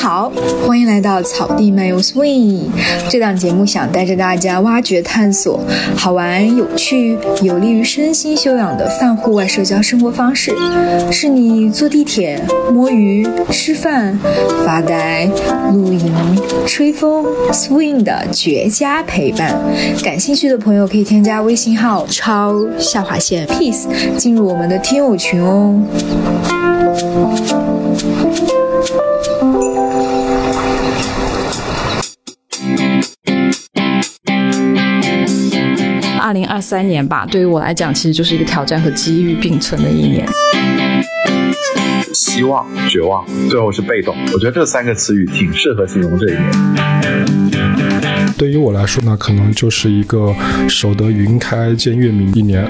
好，欢迎来到草地漫游 Swing。这档节目想带着大家挖掘、探索好玩、有趣、有利于身心修养的泛户外社交生活方式，是你坐地铁、摸鱼、吃饭、发呆、露营、吹风、Swing 的绝佳陪伴。感兴趣的朋友可以添加微信号超下划线 peace 进入我们的听友群哦。二零二三年吧，对于我来讲，其实就是一个挑战和机遇并存的一年。希望、绝望，最后是被动。我觉得这三个词语挺适合形容这一年。对于我来说呢，可能就是一个守得云开见月明一年。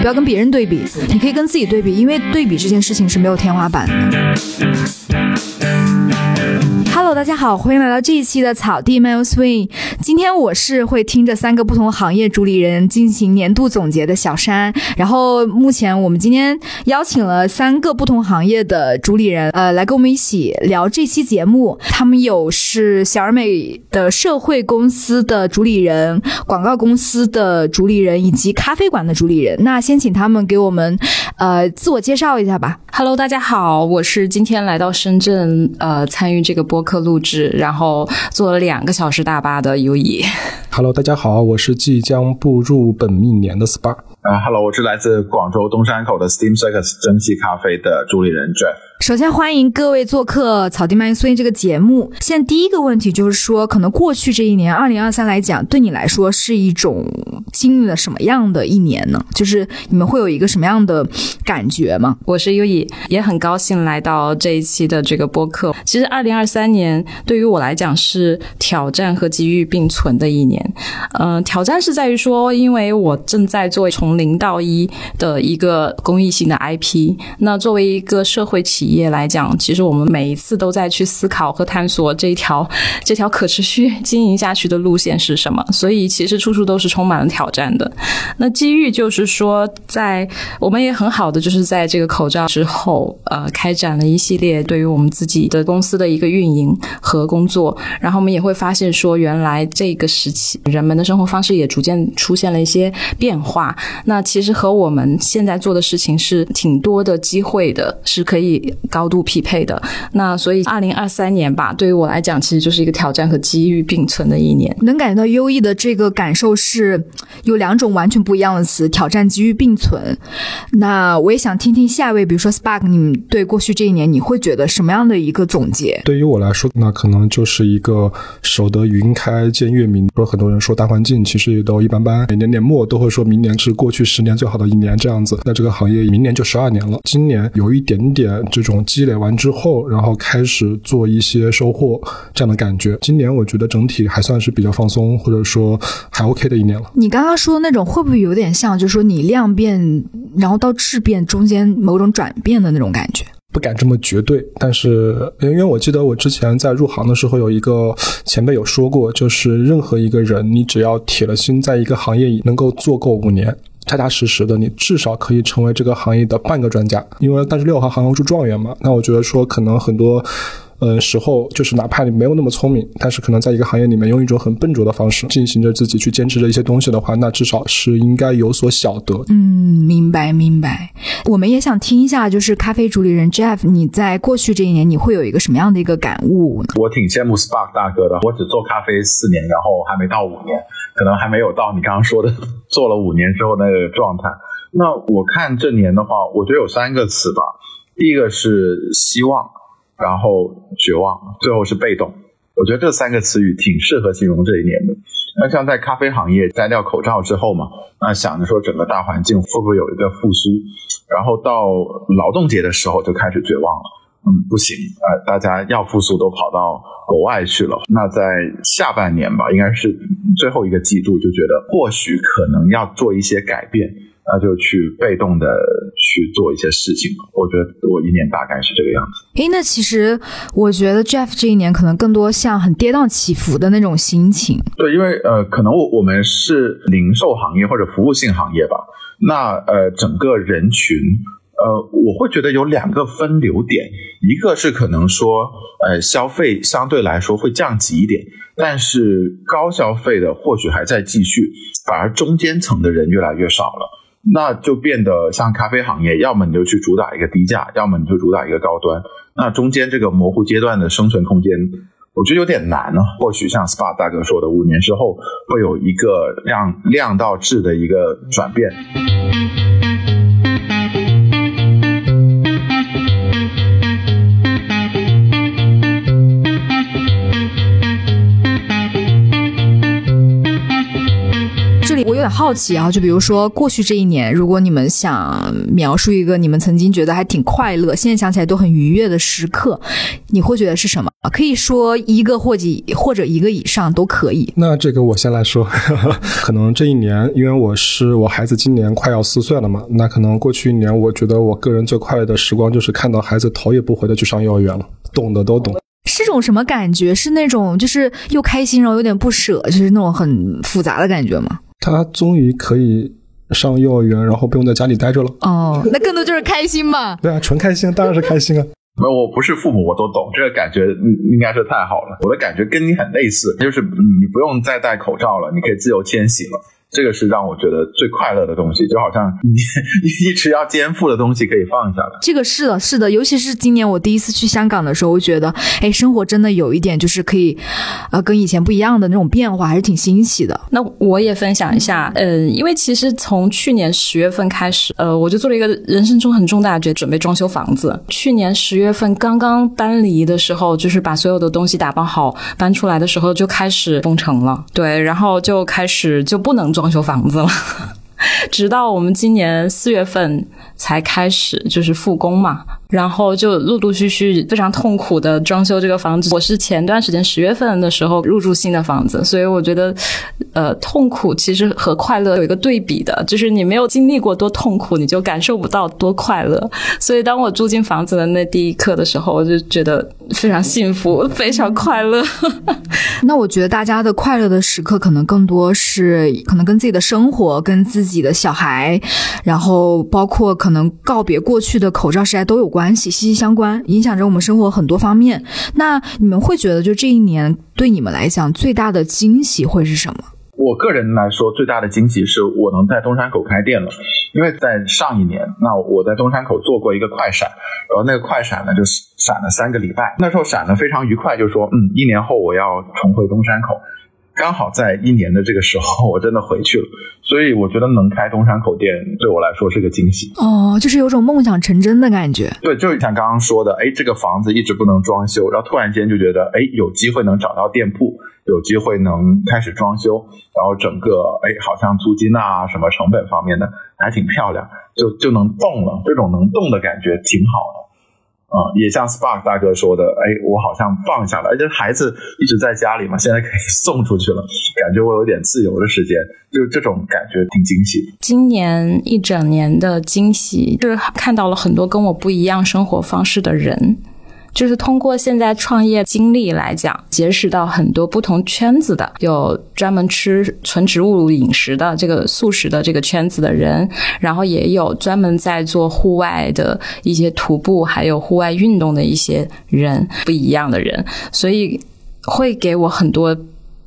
不要跟别人对比，你可以跟自己对比，因为对比这件事情是没有天花板的。Hello，大家好，欢迎来到这一期的草地漫游 Swing。今天我是会听着三个不同行业主理人进行年度总结的小山。然后目前我们今天邀请了三个不同行业的主理人，呃，来跟我们一起聊这期节目。他们有是小而美的社会公司的主理人、广告公司的主理人以及咖啡馆的主理人。那先请他们给我们呃自我介绍一下吧。Hello，大家好，我是今天来到深圳，呃，参与这个播客录制，然后坐了两个小时大巴的优以。Hello，大家好，我是即将步入本命年的 SPA。啊、h e l l o 我是来自广州东山口的 Steam Circus 蒸汽咖啡的主理人 Jeff。首先欢迎各位做客《草地漫游》这个节目。现在第一个问题就是说，可能过去这一年，二零二三来讲，对你来说是一种经历了什么样的一年呢？就是你们会有一个什么样的感觉吗？我是优以，也很高兴来到这一期的这个播客。其实，二零二三年对于我来讲是挑战和机遇并存的一年。嗯、挑战是在于说，因为我正在做从零到一的一个公益性的 IP。那作为一个社会企业来讲，其实我们每一次都在去思考和探索这一条 这条可持续经营下去的路线是什么。所以，其实处处都是充满了挑战的。那机遇就是说，在我们也很好的就是在这个口罩之后，呃，开展了一系列对于我们自己的公司的一个运营和工作。然后我们也会发现说，原来这个时期人们的生活方式也逐渐出现了一些变化。那其实和我们现在做的事情是挺多的机会的，是可以高度匹配的。那所以，二零二三年吧，对于我来讲，其实就是一个挑战和机遇并存的一年。能感觉到优异的这个感受是有两种完全不一样的词：挑战、机遇并存。那我也想听听下一位，比如说 Spark，你们对过去这一年你会觉得什么样的一个总结？对于我来说，那可能就是一个守得云开见月明。说很多人说大环境其实也都一般般，每年年末都会说明年是过去十年最好的一年这样子。那这个行业明年就十二年了，今年有一点点这种积累完之后，然后开始做一些收获这样的感觉。今年我觉得整体还算是比较放松，或者说还 OK 的一年了。你刚刚说的那种会不会有点像，就是说你量变，然后到质变中间某种转变的那种感觉？不敢这么绝对，但是因为我记得我之前在入行的时候有一个前辈有说过，就是任何一个人，你只要铁了心在一个行业里能够做够五年。踏踏实实的，你至少可以成为这个行业的半个专家，因为三十六行行行出状元嘛。那我觉得说，可能很多，呃，时候就是哪怕你没有那么聪明，但是可能在一个行业里面用一种很笨拙的方式进行着自己去坚持着一些东西的话，那至少是应该有所晓得。嗯，明白明白。我们也想听一下，就是咖啡主理人 Jeff，你在过去这一年你会有一个什么样的一个感悟呢？我挺羡慕 Spark 大哥的，我只做咖啡四年，然后还没到五年，可能还没有到你刚刚说的做了五年之后那个状态。那我看这年的话，我觉得有三个词吧，第一个是希望，然后绝望，最后是被动。我觉得这三个词语挺适合形容这一年的。那像在咖啡行业摘掉口罩之后嘛，那想着说整个大环境会不会有一个复苏，然后到劳动节的时候就开始绝望了。嗯，不行，呃，大家要复苏都跑到国外去了。那在下半年吧，应该是最后一个季度，就觉得或许可能要做一些改变，那就去被动的去做一些事情嘛。我觉得我一年大概是这个样子。诶，那其实我觉得 Jeff 这一年可能更多像很跌宕起伏的那种心情。对，因为呃，可能我我们是零售行业或者服务性行业吧，那呃，整个人群呃，我会觉得有两个分流点，一个是可能说，呃，消费相对来说会降级一点，但是高消费的或许还在继续，反而中间层的人越来越少了，那就变得像咖啡行业，要么你就去主打一个低价，要么你就主打一个高端，那中间这个模糊阶段的生存空间，我觉得有点难呢。或许像 SPA 大哥说的，五年之后会有一个量量到质的一个转变。点好奇啊，就比如说过去这一年，如果你们想描述一个你们曾经觉得还挺快乐，现在想起来都很愉悦的时刻，你会觉得是什么？可以说一个或几或者一个以上都可以。那这个我先来说，可能这一年，因为我是我孩子今年快要四岁了嘛，那可能过去一年，我觉得我个人最快乐的时光就是看到孩子头也不回的去上幼儿园了，懂的都懂。是种什么感觉？是那种就是又开心，然后有点不舍，就是那种很复杂的感觉吗？他终于可以上幼儿园，然后不用在家里待着了。哦，那更多就是开心嘛。对啊，纯开心，当然是开心啊。没有，我不是父母，我都懂这个感觉，应该是太好了。我的感觉跟你很类似，就是你不用再戴口罩了，你可以自由迁徙了。这个是让我觉得最快乐的东西，就好像你 你一直要肩负的东西可以放下了。这个是的，是的，尤其是今年我第一次去香港的时候，我觉得，哎，生活真的有一点就是可以，呃，跟以前不一样的那种变化，还是挺新奇的。那我也分享一下，嗯，因为其实从去年十月份开始，呃，我就做了一个人生中很重大的决，准备装修房子。去年十月份刚刚搬离的时候，就是把所有的东西打包好搬出来的时候，就开始封城了。对，然后就开始就不能装。装修房子了，直到我们今年四月份才开始就是复工嘛。然后就陆陆续续非常痛苦的装修这个房子。我是前段时间十月份的时候入住新的房子，所以我觉得，呃，痛苦其实和快乐有一个对比的，就是你没有经历过多痛苦，你就感受不到多快乐。所以当我住进房子的那第一刻的时候，我就觉得非常幸福，非常快乐。那我觉得大家的快乐的时刻可能更多是可能跟自己的生活、跟自己的小孩，然后包括可能能告别过去的口罩时代都有关。系息息相关，影响着我们生活很多方面。那你们会觉得，就这一年对你们来讲最大的惊喜会是什么？我个人来说，最大的惊喜是我能在东山口开店了。因为在上一年，那我在东山口做过一个快闪，然后那个快闪呢，就闪了三个礼拜。那时候闪的非常愉快，就说嗯，一年后我要重回东山口。刚好在一年的这个时候，我真的回去了，所以我觉得能开东山口店对我来说是个惊喜。哦，就是有种梦想成真的感觉。对，就像刚刚说的，哎，这个房子一直不能装修，然后突然间就觉得，哎，有机会能找到店铺，有机会能开始装修，然后整个，哎，好像租金啊什么成本方面的还挺漂亮，就就能动了，这种能动的感觉挺好的。啊，也像 Spark 大哥说的，哎，我好像放下了，而且孩子一直在家里嘛，现在可以 送出去了，感觉我有点自由的时间，就这种感觉挺惊喜。今年一整年的惊喜，就是看到了很多跟我不一样生活方式的人。就是通过现在创业经历来讲，结识到很多不同圈子的，有专门吃纯植物饮食的这个素食的这个圈子的人，然后也有专门在做户外的一些徒步还有户外运动的一些人，不一样的人，所以会给我很多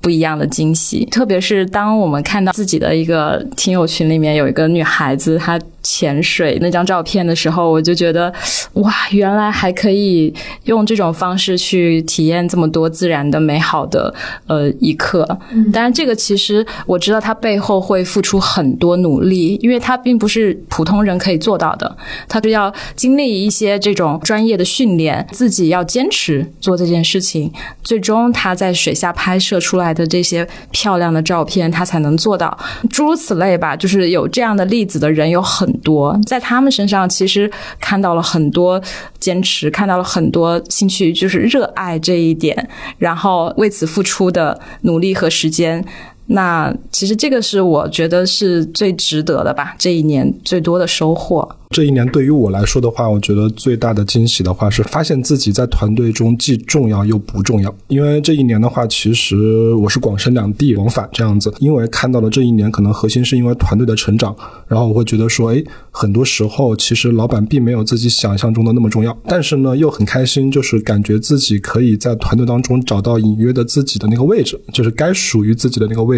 不一样的惊喜。特别是当我们看到自己的一个听友群里面有一个女孩子，她。潜水那张照片的时候，我就觉得，哇，原来还可以用这种方式去体验这么多自然的美好的呃一刻。当然，这个其实我知道它背后会付出很多努力，因为它并不是普通人可以做到的，它是要经历一些这种专业的训练，自己要坚持做这件事情，最终他在水下拍摄出来的这些漂亮的照片，他才能做到。诸如此类吧，就是有这样的例子的人有很。多在他们身上，其实看到了很多坚持，看到了很多兴趣，就是热爱这一点，然后为此付出的努力和时间，那其实这个是我觉得是最值得的吧，这一年最多的收获。这一年对于我来说的话，我觉得最大的惊喜的话是发现自己在团队中既重要又不重要。因为这一年的话，其实我是广深两地往返这样子，因为看到了这一年可能核心是因为团队的成长，然后我会觉得说，哎，很多时候其实老板并没有自己想象中的那么重要，但是呢又很开心，就是感觉自己可以在团队当中找到隐约的自己的那个位置，就是该属于自己的那个位，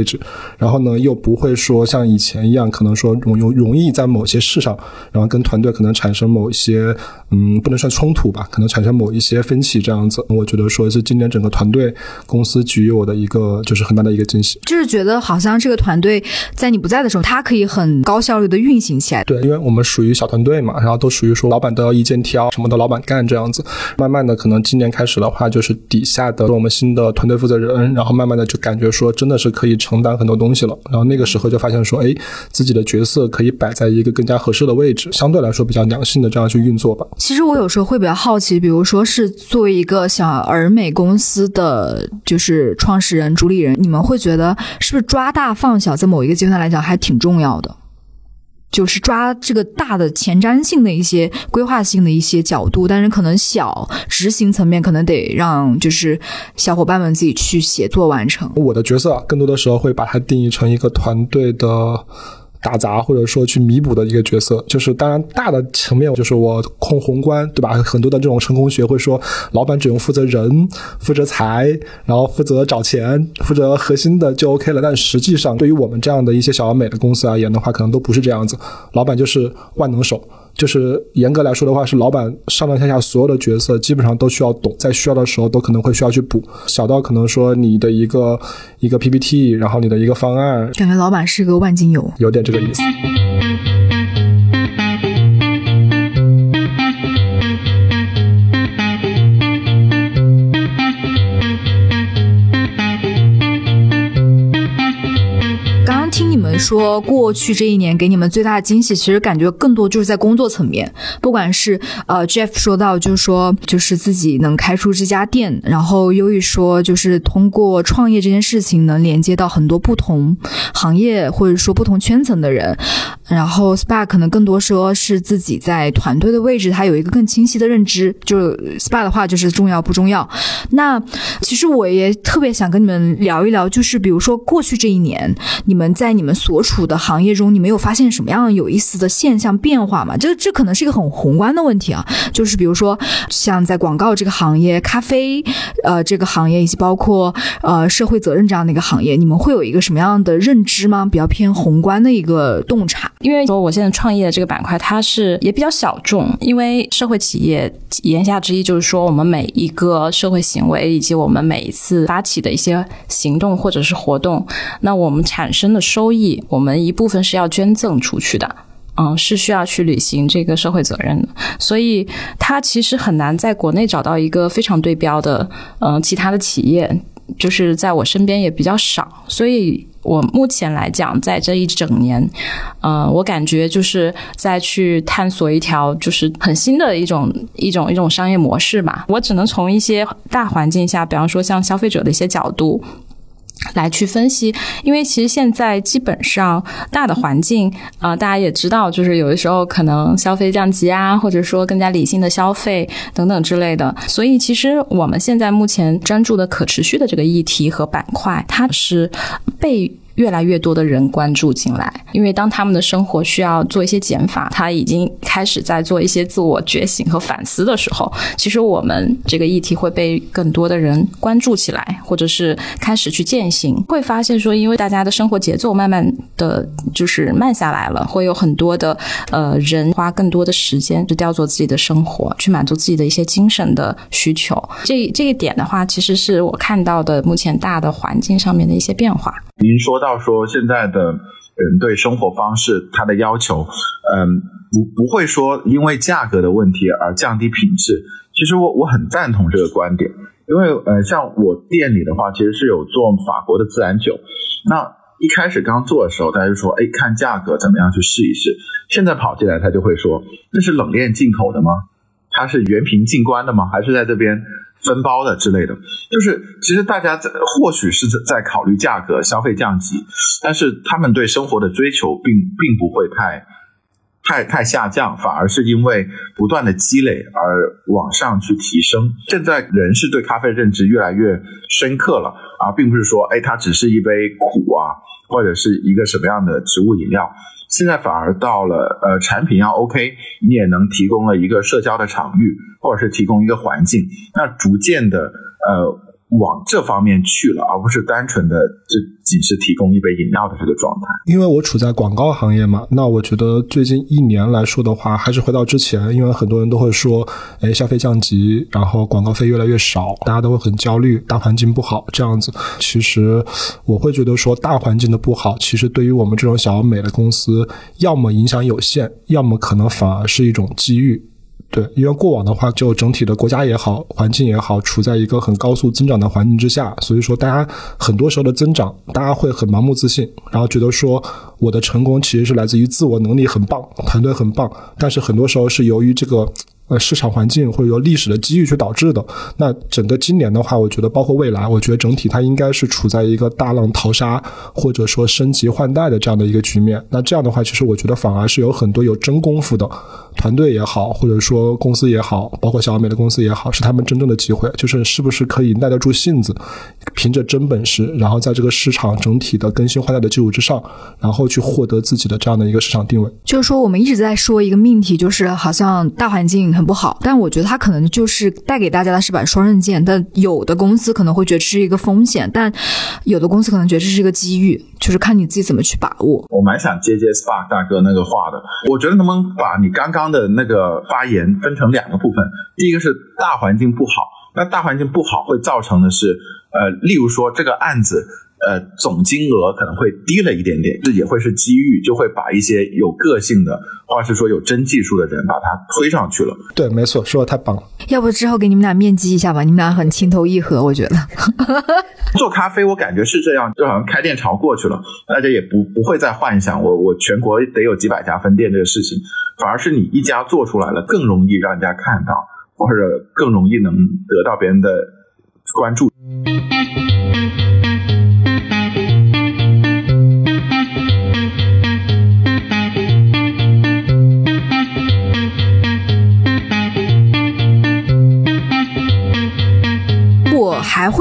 然后呢又不会说像以前一样，可能说容容容易在某些事上，然后跟团队可能产生某一些，嗯，不能算冲突吧，可能产生某一些分歧这样子。我觉得说是今年整个团队公司给予我的一个就是很大的一个惊喜，就是觉得好像这个团队在你不在的时候，它可以很高效率的运行起来。对，因为我们属于小团队嘛，然后都属于说老板都要一肩挑，什么的老板干这样子。慢慢的，可能今年开始的话，就是底下的我们新的团队负责人，然后慢慢的就感觉说真的是可以承担很多东西了。然后那个时候就发现说，哎，自己的角色可以摆在一个更加合适的位置，相对来说比较。良性的这样去运作吧。其实我有时候会比较好奇，比如说是作为一个小而美公司的就是创始人、主理人，你们会觉得是不是抓大放小，在某一个阶段来讲还挺重要的？就是抓这个大的前瞻性的一些规划性的一些角度，但是可能小执行层面可能得让就是小伙伴们自己去协作完成。我的角色更多的时候会把它定义成一个团队的。打杂或者说去弥补的一个角色，就是当然大的层面就是我控宏观，对吧？很多的这种成功学会说，老板只用负责人、负责财，然后负责找钱、负责核心的就 OK 了。但实际上，对于我们这样的一些小而美的公司而言的话，可能都不是这样子。老板就是万能手。就是严格来说的话，是老板上上下下所有的角色基本上都需要懂，在需要的时候都可能会需要去补。小到可能说你的一个一个 PPT，然后你的一个方案，感觉老板是个万金油，有点这个意思。说过去这一年给你们最大的惊喜，其实感觉更多就是在工作层面。不管是呃 Jeff 说到，就是说就是自己能开出这家店，然后优于说就是通过创业这件事情能连接到很多不同行业或者说不同圈层的人。然后 SPA 可能更多说是自己在团队的位置，他有一个更清晰的认知。就 SPA 的话，就是重要不重要？那其实我也特别想跟你们聊一聊，就是比如说过去这一年，你们在你们所处的行业中，你没有发现什么样有意思的现象变化吗？这这可能是一个很宏观的问题啊。就是比如说，像在广告这个行业、咖啡呃这个行业，以及包括呃社会责任这样的一个行业，你们会有一个什么样的认知吗？比较偏宏观的一个洞察。因为说我现在创业的这个板块，它是也比较小众，因为社会企业言下之意就是说，我们每一个社会行为以及我们每一次发起的一些行动或者是活动，那我们产生的收益，我们一部分是要捐赠出去的，嗯，是需要去履行这个社会责任的，所以它其实很难在国内找到一个非常对标的，嗯，其他的企业，就是在我身边也比较少，所以。我目前来讲，在这一整年，嗯，我感觉就是在去探索一条就是很新的一种一种一种商业模式嘛。我只能从一些大环境下，比方说像消费者的一些角度。来去分析，因为其实现在基本上大的环境啊，大家也知道，就是有的时候可能消费降级啊，或者说更加理性的消费等等之类的。所以其实我们现在目前专注的可持续的这个议题和板块，它是被。越来越多的人关注进来，因为当他们的生活需要做一些减法，他已经开始在做一些自我觉醒和反思的时候，其实我们这个议题会被更多的人关注起来，或者是开始去践行。会发现说，因为大家的生活节奏慢慢的就是慢下来了，会有很多的呃人花更多的时间去雕琢自己的生活，去满足自己的一些精神的需求。这这一点的话，其实是我看到的目前大的环境上面的一些变化。您说到说现在的人对生活方式他的要求，嗯，不不会说因为价格的问题而降低品质。其实我我很赞同这个观点，因为呃，像我店里的话，其实是有做法国的自然酒。那一开始刚做的时候，大家就说，哎，看价格怎么样去试一试。现在跑进来，他就会说，那是冷链进口的吗？它是原瓶进关的吗？还是在这边分包的之类的？就是其实大家在或许是在考虑价格、消费降级，但是他们对生活的追求并并不会太。太太下降，反而是因为不断的积累而往上去提升。现在人是对咖啡认知越来越深刻了，而并不是说，哎，它只是一杯苦啊，或者是一个什么样的植物饮料。现在反而到了，呃，产品要 OK，你也能提供了一个社交的场域，或者是提供一个环境，那逐渐的，呃。往这方面去了，而不是单纯的这仅是提供一杯饮料的这个状态。因为我处在广告行业嘛，那我觉得最近一年来说的话，还是回到之前，因为很多人都会说，哎，消费降级，然后广告费越来越少，大家都会很焦虑，大环境不好这样子。其实我会觉得说，大环境的不好，其实对于我们这种小而美的公司，要么影响有限，要么可能反而是一种机遇。对，因为过往的话，就整体的国家也好，环境也好，处在一个很高速增长的环境之下，所以说大家很多时候的增长，大家会很盲目自信，然后觉得说我的成功其实是来自于自我能力很棒，团队很棒，但是很多时候是由于这个。呃，市场环境或者说历史的机遇去导致的。那整个今年的话，我觉得包括未来，我觉得整体它应该是处在一个大浪淘沙或者说升级换代的这样的一个局面。那这样的话，其实我觉得反而是有很多有真功夫的团队也好，或者说公司也好，包括小而美的公司也好，是他们真正的机会，就是是不是可以耐得住性子，凭着真本事，然后在这个市场整体的更新换代的基础之上，然后去获得自己的这样的一个市场定位。就是说，我们一直在说一个命题，就是好像大环境。很不好，但我觉得它可能就是带给大家的是把双刃剑。但有的公司可能会觉得这是一个风险，但有的公司可能觉得这是一个机遇，就是看你自己怎么去把握。我蛮想接接 Spark 大哥那个话的，我觉得能不能把你刚刚的那个发言分成两个部分？第一个是大环境不好，那大环境不好会造成的是，呃，例如说这个案子。呃，总金额可能会低了一点点，这也会是机遇，就会把一些有个性的，或者是说有真技术的人把它推上去了。对，没错，说的太棒了。要不之后给你们俩面基一下吧，你们俩很情投意合，我觉得。做咖啡，我感觉是这样，就好像开店潮过去了，大家也不不会再幻想我我全国得有几百家分店这个事情，反而是你一家做出来了，更容易让人家看到，或者更容易能得到别人的关注。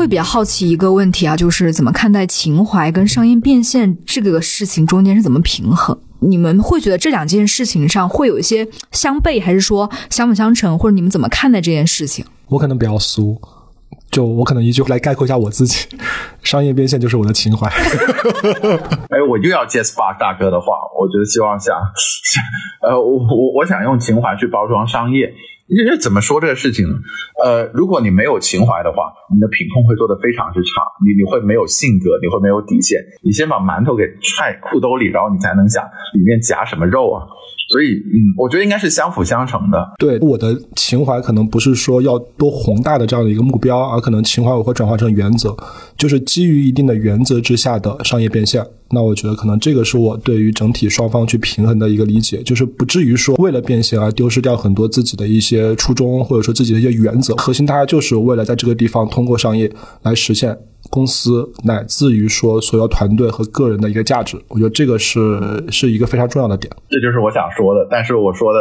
会比较好奇一个问题啊，就是怎么看待情怀跟商业变现这个事情中间是怎么平衡？你们会觉得这两件事情上会有一些相悖，还是说相辅相成？或者你们怎么看待这件事情？我可能比较俗，就我可能一句来概括一下我自己：商业变现就是我的情怀。哎，我又要接 SPA 大哥的话，我觉得希望想，呃，我我我想用情怀去包装商业。你这怎么说这个事情呢？呃，如果你没有情怀的话，你的品控会做的非常之差，你你会没有性格，你会没有底线。你先把馒头给揣裤兜里，然后你才能想里面夹什么肉啊。所以，嗯，我觉得应该是相辅相成的。对，我的情怀可能不是说要多宏大的这样的一个目标，而可能情怀我会转化成原则，就是基于一定的原则之下的商业变现。那我觉得可能这个是我对于整体双方去平衡的一个理解，就是不至于说为了变现而丢失掉很多自己的一些初衷，或者说自己的一些原则。核心大家就是为了在这个地方通过商业来实现。公司乃至于说所有团队和个人的一个价值，我觉得这个是是一个非常重要的点。这就是我想说的，但是我说的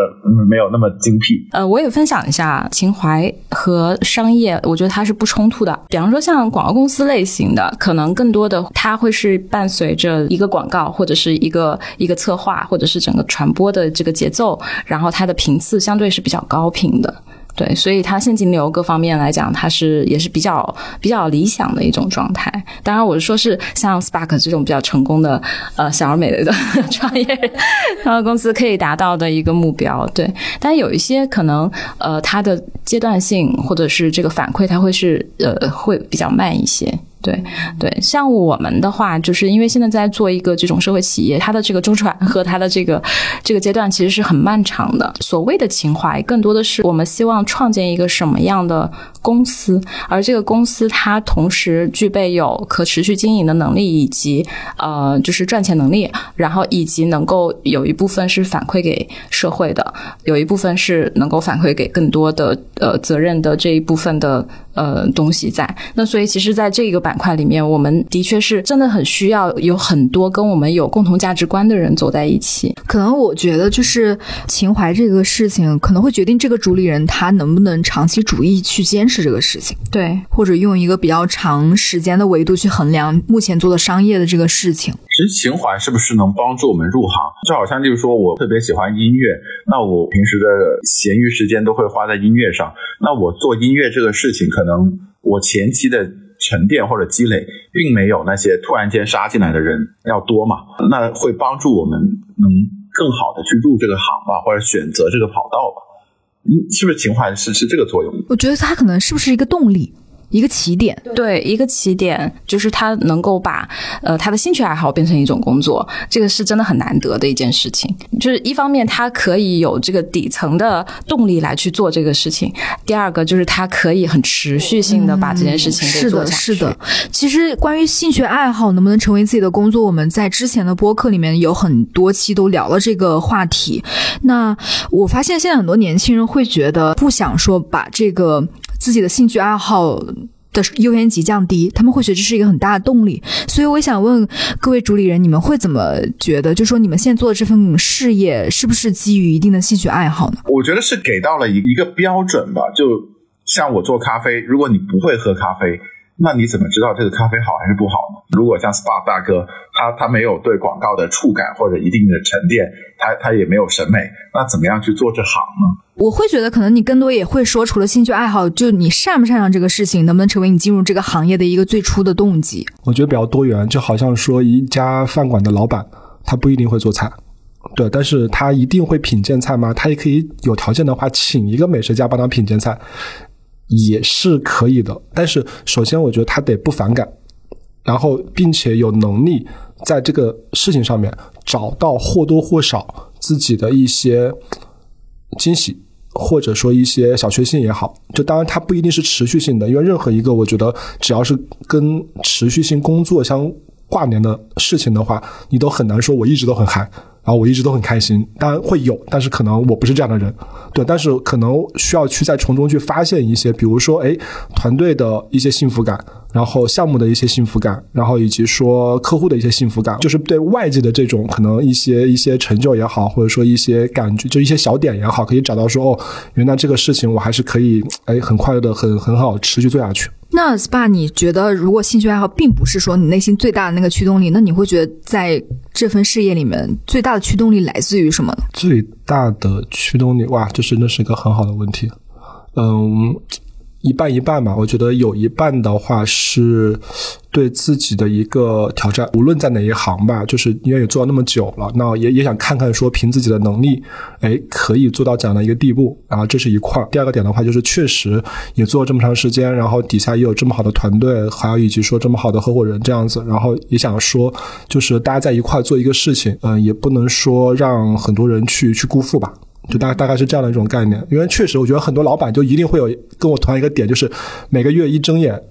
没有那么精辟。呃，我也分享一下情怀和商业，我觉得它是不冲突的。比方说像广告公司类型的，可能更多的它会是伴随着一个广告或者是一个一个策划或者是整个传播的这个节奏，然后它的频次相对是比较高频的。对，所以它现金流各方面来讲，它是也是比较比较理想的一种状态。当然，我是说是像 Spark 这种比较成功的呃小而美的创业然后公司可以达到的一个目标。对，但有一些可能呃它的阶段性或者是这个反馈，它会是呃会比较慢一些。对对，像我们的话，就是因为现在在做一个这种社会企业，它的这个周转和它的这个这个阶段其实是很漫长的。所谓的情怀，更多的是我们希望创建一个什么样的公司，而这个公司它同时具备有可持续经营的能力，以及呃，就是赚钱能力，然后以及能够有一部分是反馈给社会的，有一部分是能够反馈给更多的呃责任的这一部分的呃东西在。那所以其实，在这个板块里面，我们的确是真的很需要有很多跟我们有共同价值观的人走在一起。可能我觉得就是情怀这个事情，可能会决定这个主理人他能不能长期主义去坚持这个事情，对，或者用一个比较长时间的维度去衡量目前做的商业的这个事情。其实情怀是不是能帮助我们入行？就好像就是说我特别喜欢音乐，那我平时的闲余时间都会花在音乐上。那我做音乐这个事情，可能我前期的沉淀或者积累，并没有那些突然间杀进来的人要多嘛。那会帮助我们能更好的去入这个行吧，或者选择这个跑道吧。嗯，是不是情怀是是这个作用？我觉得它可能是不是一个动力？一个起点，对，一个起点就是他能够把呃他的兴趣爱好变成一种工作，这个是真的很难得的一件事情。就是一方面他可以有这个底层的动力来去做这个事情，第二个就是他可以很持续性的把这件事情给做下去。是的，是的。其实关于兴趣爱好能不能成为自己的工作，我们在之前的播客里面有很多期都聊了这个话题。那我发现现在很多年轻人会觉得不想说把这个。自己的兴趣爱好的优先级降低，他们会觉得这是一个很大的动力。所以我想问各位主理人，你们会怎么觉得？就说你们现在做的这份事业是不是基于一定的兴趣爱好呢？我觉得是给到了一一个标准吧。就像我做咖啡，如果你不会喝咖啡。那你怎么知道这个咖啡好还是不好呢？如果像 SPA 大哥，他他没有对广告的触感或者一定的沉淀，他他也没有审美，那怎么样去做这行呢？我会觉得，可能你更多也会说，除了兴趣爱好，就你擅不擅长这个事情，能不能成为你进入这个行业的一个最初的动机？我觉得比较多元，就好像说一家饭馆的老板，他不一定会做菜，对，但是他一定会品鉴菜吗？他也可以有条件的话，请一个美食家帮他品鉴菜。也是可以的，但是首先我觉得他得不反感，然后并且有能力在这个事情上面找到或多或少自己的一些惊喜，或者说一些小确幸也好。就当然它不一定是持续性的，因为任何一个我觉得只要是跟持续性工作相挂连的事情的话，你都很难说我一直都很嗨。然后我一直都很开心，当然会有，但是可能我不是这样的人，对，但是可能需要去在从中去发现一些，比如说，哎，团队的一些幸福感。然后项目的一些幸福感，然后以及说客户的一些幸福感，就是对外界的这种可能一些一些成就也好，或者说一些感觉，就一些小点也好，可以找到说哦，原来这个事情我还是可以哎很快乐的很很好持续做下去。那 SPA，你觉得如果兴趣爱好并不是说你内心最大的那个驱动力，那你会觉得在这份事业里面最大的驱动力来自于什么呢？最大的驱动力哇，这真的是一个很好的问题。嗯。一半一半吧，我觉得有一半的话是对自己的一个挑战，无论在哪一行吧，就是因为也做了那么久了，那也也想看看说凭自己的能力，哎，可以做到这样的一个地步，然后这是一块。第二个点的话，就是确实也做了这么长时间，然后底下也有这么好的团队，还有以及说这么好的合伙人这样子，然后也想说，就是大家在一块做一个事情，嗯，也不能说让很多人去去辜负吧。就大大概是这样的一种概念，因为确实我觉得很多老板就一定会有跟我同样一个点，就是每个月一睁眼，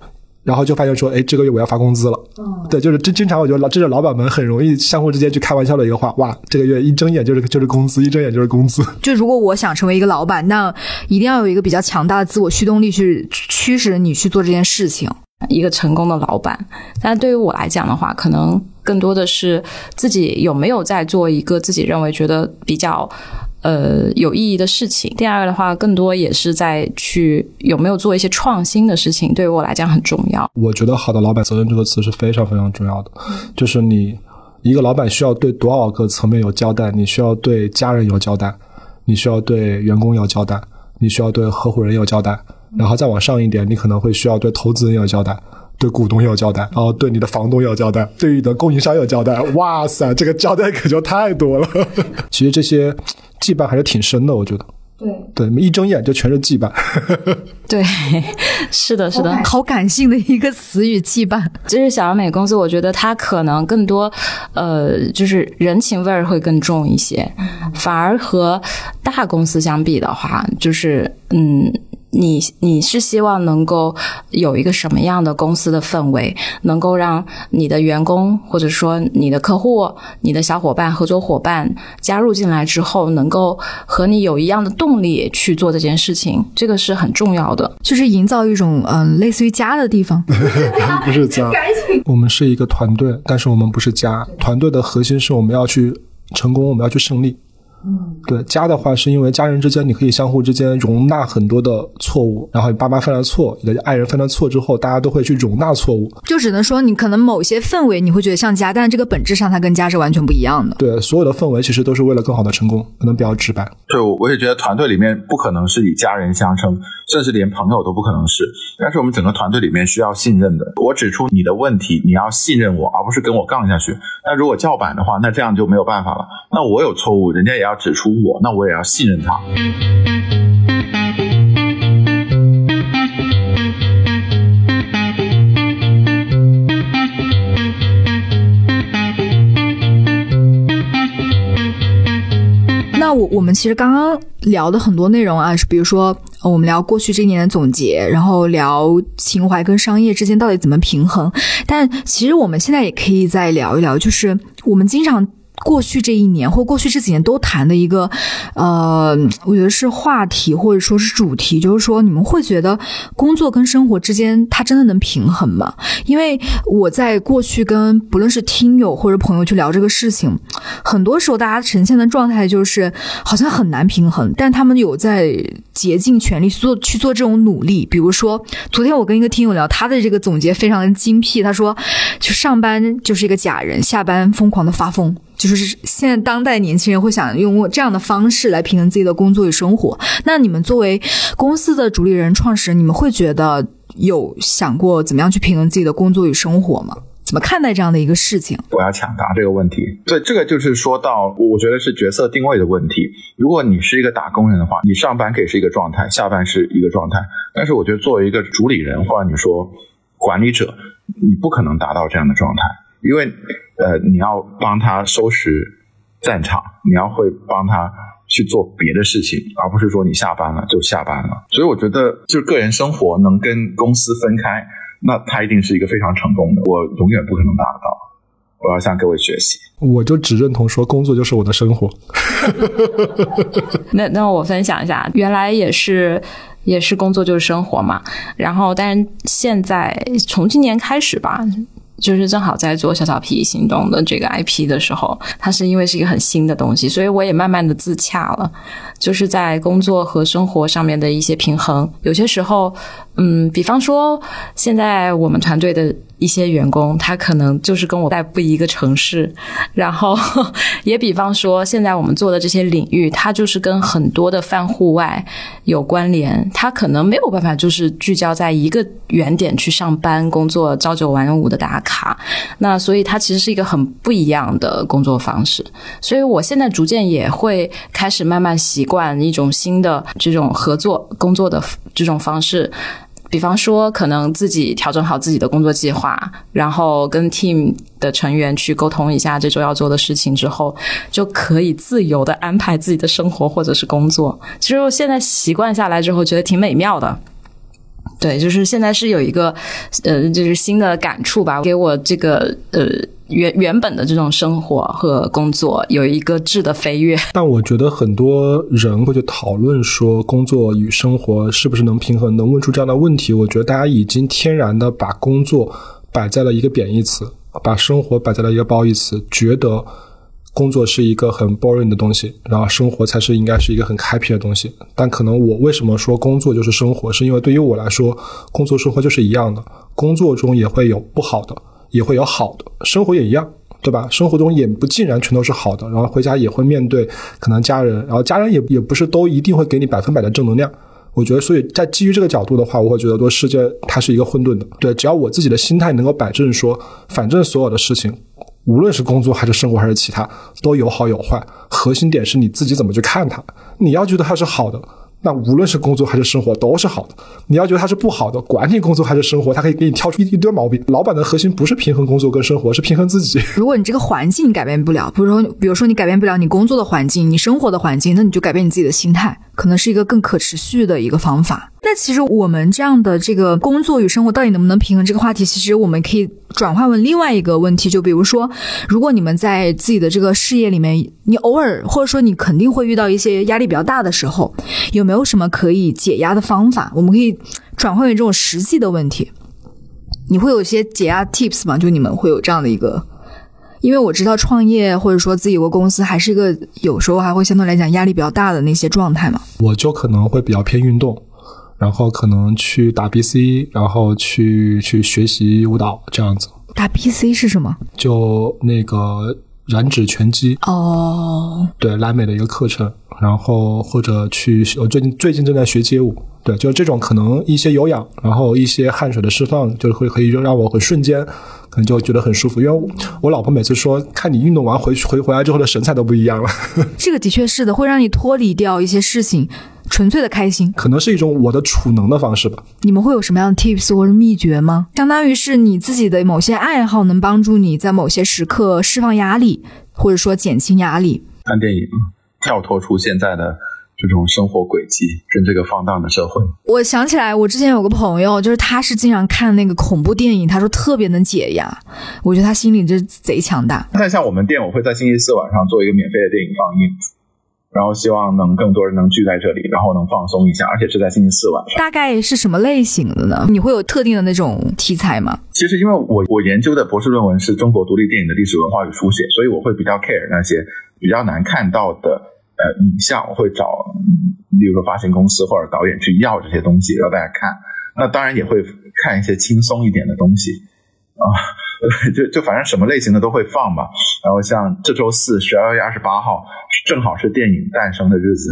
然后就发现说，哎，这个月我要发工资了。嗯，对，就是这经常我觉得老这是老板们很容易相互之间去开玩笑的一个话，哇，这个月一睁眼就是就是工资，一睁眼就是工资。就如果我想成为一个老板，那一定要有一个比较强大的自我驱动力去驱使你去做这件事情。一个成功的老板，但对于我来讲的话，可能更多的是自己有没有在做一个自己认为觉得比较。呃，有意义的事情。第二个的话，更多也是在去有没有做一些创新的事情，对于我来讲很重要。我觉得好的老板责任这个词是非常非常重要的，就是你一个老板需要对多少个层面有交代？你需要对家人有交代，你需要对员工有交代，你需要对合伙人有交代，然后再往上一点，你可能会需要对投资人有交代。对股东有交代，然后对你的房东有交代，对你的供应商有交代。哇塞，这个交代可就太多了。其实这些羁绊还是挺深的，我觉得。对对，一睁眼就全是羁绊。对是的，是的，好感性的一个词语羁绊。就是小而美公司，我觉得它可能更多，呃，就是人情味儿会更重一些，反而和大公司相比的话，就是嗯。你你是希望能够有一个什么样的公司的氛围，能够让你的员工或者说你的客户、你的小伙伴、合作伙伴加入进来之后，能够和你有一样的动力去做这件事情，这个是很重要的。就是营造一种嗯类似于家的地方，不是家。我们是一个团队，但是我们不是家。团队的核心是我们要去成功，我们要去胜利。嗯，对，家的话是因为家人之间你可以相互之间容纳很多的错误，然后你爸妈犯了错，你的爱人犯了错之后，大家都会去容纳错误。就只能说你可能某些氛围你会觉得像家，但是这个本质上它跟家是完全不一样的。对，所有的氛围其实都是为了更好的成功，可能比较直白。对，我也觉得团队里面不可能是以家人相称，甚至连朋友都不可能是。但是我们整个团队里面需要信任的，我指出你的问题，你要信任我，而不是跟我杠下去。那如果叫板的话，那这样就没有办法了。那我有错误，人家也要指出我，那。我也要信任他。那我我们其实刚刚聊的很多内容啊，是比如说我们聊过去这一年的总结，然后聊情怀跟商业之间到底怎么平衡。但其实我们现在也可以再聊一聊，就是我们经常。过去这一年或过去这几年都谈的一个，呃，我觉得是话题或者说是主题，就是说你们会觉得工作跟生活之间它真的能平衡吗？因为我在过去跟不论是听友或者朋友去聊这个事情，很多时候大家呈现的状态就是好像很难平衡，但他们有在竭尽全力做去做这种努力。比如说昨天我跟一个听友聊，他的这个总结非常的精辟，他说就上班就是一个假人，下班疯狂的发疯。就是现在当代年轻人会想用这样的方式来平衡自己的工作与生活。那你们作为公司的主理人、创始人，你们会觉得有想过怎么样去平衡自己的工作与生活吗？怎么看待这样的一个事情？我要抢答这个问题。对，这个就是说到，我觉得是角色定位的问题。如果你是一个打工人的话，你上班可以是一个状态，下班是一个状态。但是我觉得作为一个主理人或者你说管理者，你不可能达到这样的状态，因为。呃，你要帮他收拾战场，你要会帮他去做别的事情，而不是说你下班了就下班了。所以我觉得，就是个人生活能跟公司分开，那他一定是一个非常成功的。我永远不可能达得到。我要向各位学习。我就只认同说，工作就是我的生活。那那我分享一下，原来也是也是工作就是生活嘛。然后，但是现在从今年开始吧。就是正好在做小草皮行动的这个 IP 的时候，它是因为是一个很新的东西，所以我也慢慢的自洽了，就是在工作和生活上面的一些平衡。有些时候，嗯，比方说现在我们团队的。一些员工，他可能就是跟我在不一个城市，然后 也比方说，现在我们做的这些领域，它就是跟很多的泛户外有关联，他可能没有办法就是聚焦在一个原点去上班工作，朝九晚五的打卡。那所以它其实是一个很不一样的工作方式。所以我现在逐渐也会开始慢慢习惯一种新的这种合作工作的这种方式。比方说，可能自己调整好自己的工作计划，然后跟 team 的成员去沟通一下这周要做的事情之后，就可以自由的安排自己的生活或者是工作。其实我现在习惯下来之后，觉得挺美妙的。对，就是现在是有一个呃，就是新的感触吧，给我这个呃。原原本的这种生活和工作有一个质的飞跃，但我觉得很多人会去讨论说工作与生活是不是能平衡，能问出这样的问题。我觉得大家已经天然的把工作摆在了一个贬义词，把生活摆在了一个褒义词，觉得工作是一个很 boring 的东西，然后生活才是应该是一个很 happy 的东西。但可能我为什么说工作就是生活，是因为对于我来说，工作生活就是一样的，工作中也会有不好的。也会有好的生活也一样，对吧？生活中也不尽然全都是好的，然后回家也会面对可能家人，然后家人也也不是都一定会给你百分百的正能量。我觉得，所以在基于这个角度的话，我会觉得说世界它是一个混沌的。对，只要我自己的心态能够摆正，说反正所有的事情，无论是工作还是生活还是其他，都有好有坏，核心点是你自己怎么去看它。你要觉得它是好的。那无论是工作还是生活都是好的。你要觉得它是不好的，管你工作还是生活，它可以给你挑出一一堆毛病。老板的核心不是平衡工作跟生活，是平衡自己。如果你这个环境你改变不了，比如说，比如说你改变不了你工作的环境，你生活的环境，那你就改变你自己的心态，可能是一个更可持续的一个方法。那其实我们这样的这个工作与生活到底能不能平衡这个话题，其实我们可以转换为另外一个问题，就比如说，如果你们在自己的这个事业里面，你偶尔或者说你肯定会遇到一些压力比较大的时候，有没有什么可以解压的方法？我们可以转换为这种实际的问题。你会有一些解压 tips 吗？就你们会有这样的一个？因为我知道创业或者说自己有个公司，还是一个有时候还会相对来讲压力比较大的那些状态嘛。我就可能会比较偏运动，然后可能去打 BC，然后去去学习舞蹈这样子。打 BC 是什么？就那个燃脂拳击哦，对莱美的一个课程，然后或者去我最近最近正在学街舞，对，就是这种可能一些有氧，然后一些汗水的释放，就会可以让我很瞬间，可能就觉得很舒服。因为我我老婆每次说，看你运动完回去回回来之后的神采都不一样了，这个的确是的，会让你脱离掉一些事情，纯粹的开心。可能是一种我的储能的方式吧。你们会有什么样的 tips 或者秘诀吗？相当于是你自己的某些爱好能帮助你在某些时刻释放压力，或者说减轻压力。看电影，跳脱出现在的这种生活轨迹跟这个放荡的社会。我想起来，我之前有个朋友，就是他是经常看那个恐怖电影，他说特别能解压。我觉得他心里这贼强大。那像我们店，我会在星期四晚上做一个免费的电影放映，然后希望能更多人能聚在这里，然后能放松一下，而且是在星期四晚上。大概是什么类型的呢？你会有特定的那种题材吗？其实因为我我研究的博士论文是中国独立电影的历史文化与书写，所以我会比较 care 那些比较难看到的呃影像，我会找嗯例如说发行公司或者导演去要这些东西让大家看。那当然也会看一些轻松一点的东西啊，就就反正什么类型的都会放吧。然后像这周四十二月二十八号正好是电影诞生的日子，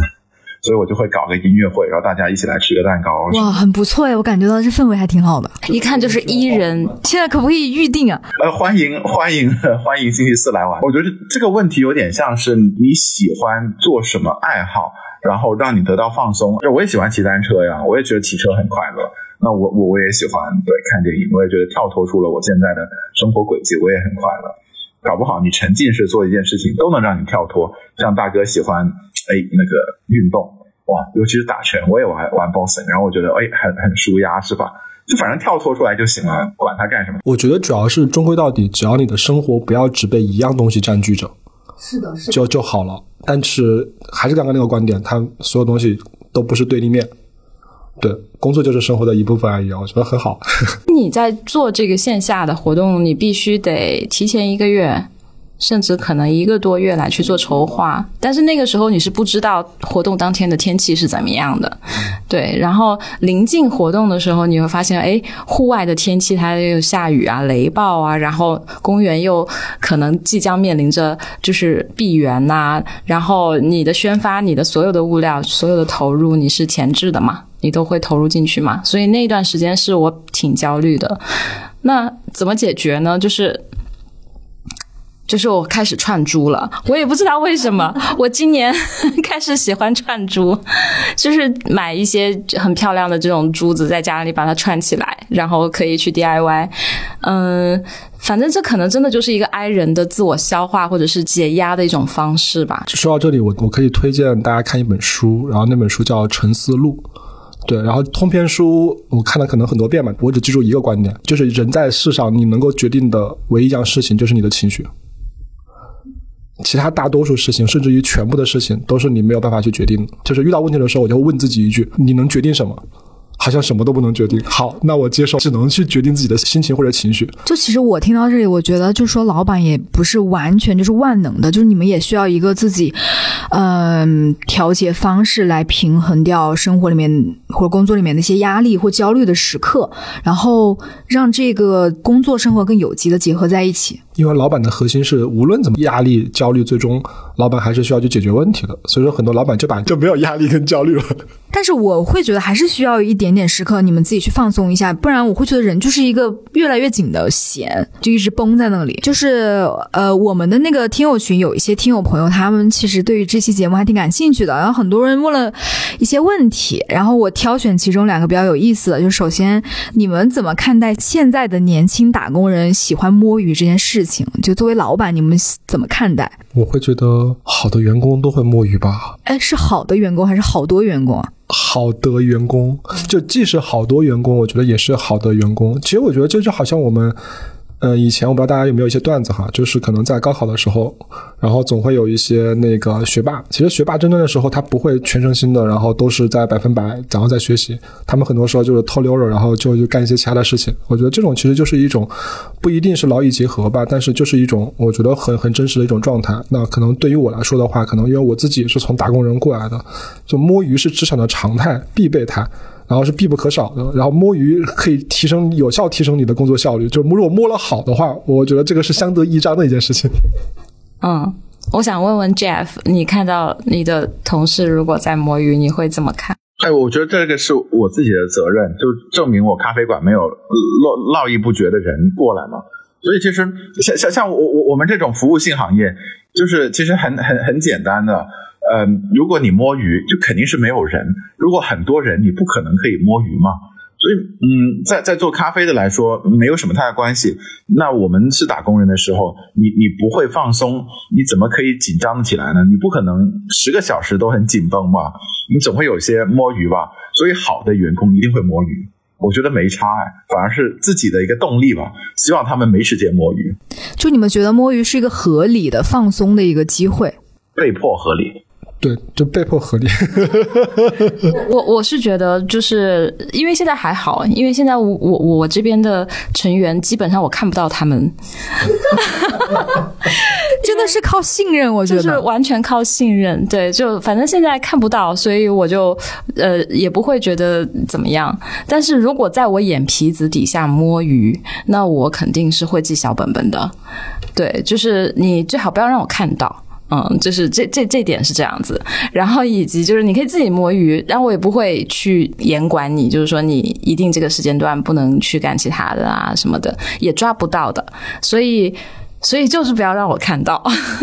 所以我就会搞个音乐会，然后大家一起来吃个蛋糕。哇，很不错呀，我感觉到这氛围还挺好的。一看就是伊人。现在可不可以预定啊？呃，欢迎 欢迎欢迎星期四来玩。我觉得这个问题有点像是你喜欢做什么爱好，然后让你得到放松。就我也喜欢骑单车呀，我也觉得骑车很快乐。那我我我也喜欢对看电影，我也觉得跳脱出了我现在的生活轨迹，我也很快乐。搞不好你沉浸式做一件事情都能让你跳脱。像大哥喜欢哎那个运动哇，尤其是打拳，我也玩玩 boxing，然后我觉得哎很很舒压是吧？就反正跳脱出来就行了，管他干什么。我觉得主要是终归到底，只要你的生活不要只被一样东西占据着，是的，是就就好了。但是还是刚刚那个观点，它所有东西都不是对立面。对，工作就是生活的一部分而已，我觉得很好。你在做这个线下的活动，你必须得提前一个月，甚至可能一个多月来去做筹划。但是那个时候你是不知道活动当天的天气是怎么样的，对。然后临近活动的时候，你会发现，哎，户外的天气它又下雨啊、雷暴啊，然后公园又可能即将面临着就是闭园呐、然后你的宣发、你的所有的物料、所有的投入，你是前置的嘛？你都会投入进去嘛？所以那段时间是我挺焦虑的。那怎么解决呢？就是就是我开始串珠了，我也不知道为什么，我今年 开始喜欢串珠，就是买一些很漂亮的这种珠子，在家里把它串起来，然后可以去 DIY。嗯，反正这可能真的就是一个 I 人的自我消化或者是解压的一种方式吧。说到这里，我我可以推荐大家看一本书，然后那本书叫《沉思录》。对，然后通篇书我看了可能很多遍吧，我只记住一个观点，就是人在世上你能够决定的唯一一样事情就是你的情绪，其他大多数事情，甚至于全部的事情都是你没有办法去决定的。就是遇到问题的时候，我就会问自己一句：你能决定什么？好像什么都不能决定。好，那我接受，只能去决定自己的心情或者情绪。就其实我听到这里，我觉得就说老板也不是完全就是万能的，就是你们也需要一个自己，嗯、调节方式来平衡掉生活里面或者工作里面的一些压力或焦虑的时刻，然后让这个工作生活更有机的结合在一起。因为老板的核心是，无论怎么压力、焦虑，最终老板还是需要去解决问题的。所以说，很多老板就把就没有压力跟焦虑了。但是我会觉得还是需要一点点时刻，你们自己去放松一下，不然我会觉得人就是一个越来越紧的弦，就一直绷在那里。就是呃，我们的那个听友群有一些听友朋友，他们其实对于这期节目还挺感兴趣的，然后很多人问了一些问题，然后我挑选其中两个比较有意思的，就首先你们怎么看待现在的年轻打工人喜欢摸鱼这件事情？就作为老板，你们怎么看待？我会觉得好的员工都会摸鱼吧。哎，是好的员工还是好多员工啊？好的员工，就即使好多员工，我觉得也是好的员工。其实我觉得这就好像我们。呃，以前我不知道大家有没有一些段子哈，就是可能在高考的时候，然后总会有一些那个学霸。其实学霸真正的时候，他不会全身心的，然后都是在百分百，然后在学习。他们很多时候就是偷溜着，然后就就干一些其他的事情。我觉得这种其实就是一种，不一定是劳逸结合吧，但是就是一种我觉得很很真实的一种状态。那可能对于我来说的话，可能因为我自己也是从打工人过来的，就摸鱼是职场的常态必备态。然后是必不可少的，然后摸鱼可以提升有效提升你的工作效率，就是如果摸了好的话，我觉得这个是相得益彰的一件事情。嗯，我想问问 Jeff，你看到你的同事如果在摸鱼，你会怎么看？哎，我觉得这个是我自己的责任，就证明我咖啡馆没有络络绎不绝的人过来嘛。所以其实像像像我我我们这种服务性行业，就是其实很很很简单的。嗯，如果你摸鱼，就肯定是没有人；如果很多人，你不可能可以摸鱼嘛。所以，嗯，在在做咖啡的来说，没有什么太大关系。那我们是打工人的时候，你你不会放松，你怎么可以紧张起来呢？你不可能十个小时都很紧绷吧，你总会有些摸鱼吧。所以，好的员工一定会摸鱼，我觉得没差，反而是自己的一个动力吧。希望他们没时间摸鱼。就你们觉得摸鱼是一个合理的放松的一个机会？被迫合理。对，就被迫合理。我我是觉得，就是因为现在还好，因为现在我我我这边的成员基本上我看不到他们，真的是靠信任，我觉得完全靠信任。对，就反正现在看不到，所以我就呃也不会觉得怎么样。但是如果在我眼皮子底下摸鱼，那我肯定是会记小本本的。对，就是你最好不要让我看到。嗯，就是这这这点是这样子，然后以及就是你可以自己摸鱼，然后我也不会去严管你，就是说你一定这个时间段不能去干其他的啊什么的，也抓不到的，所以。所以就是不要让我看到。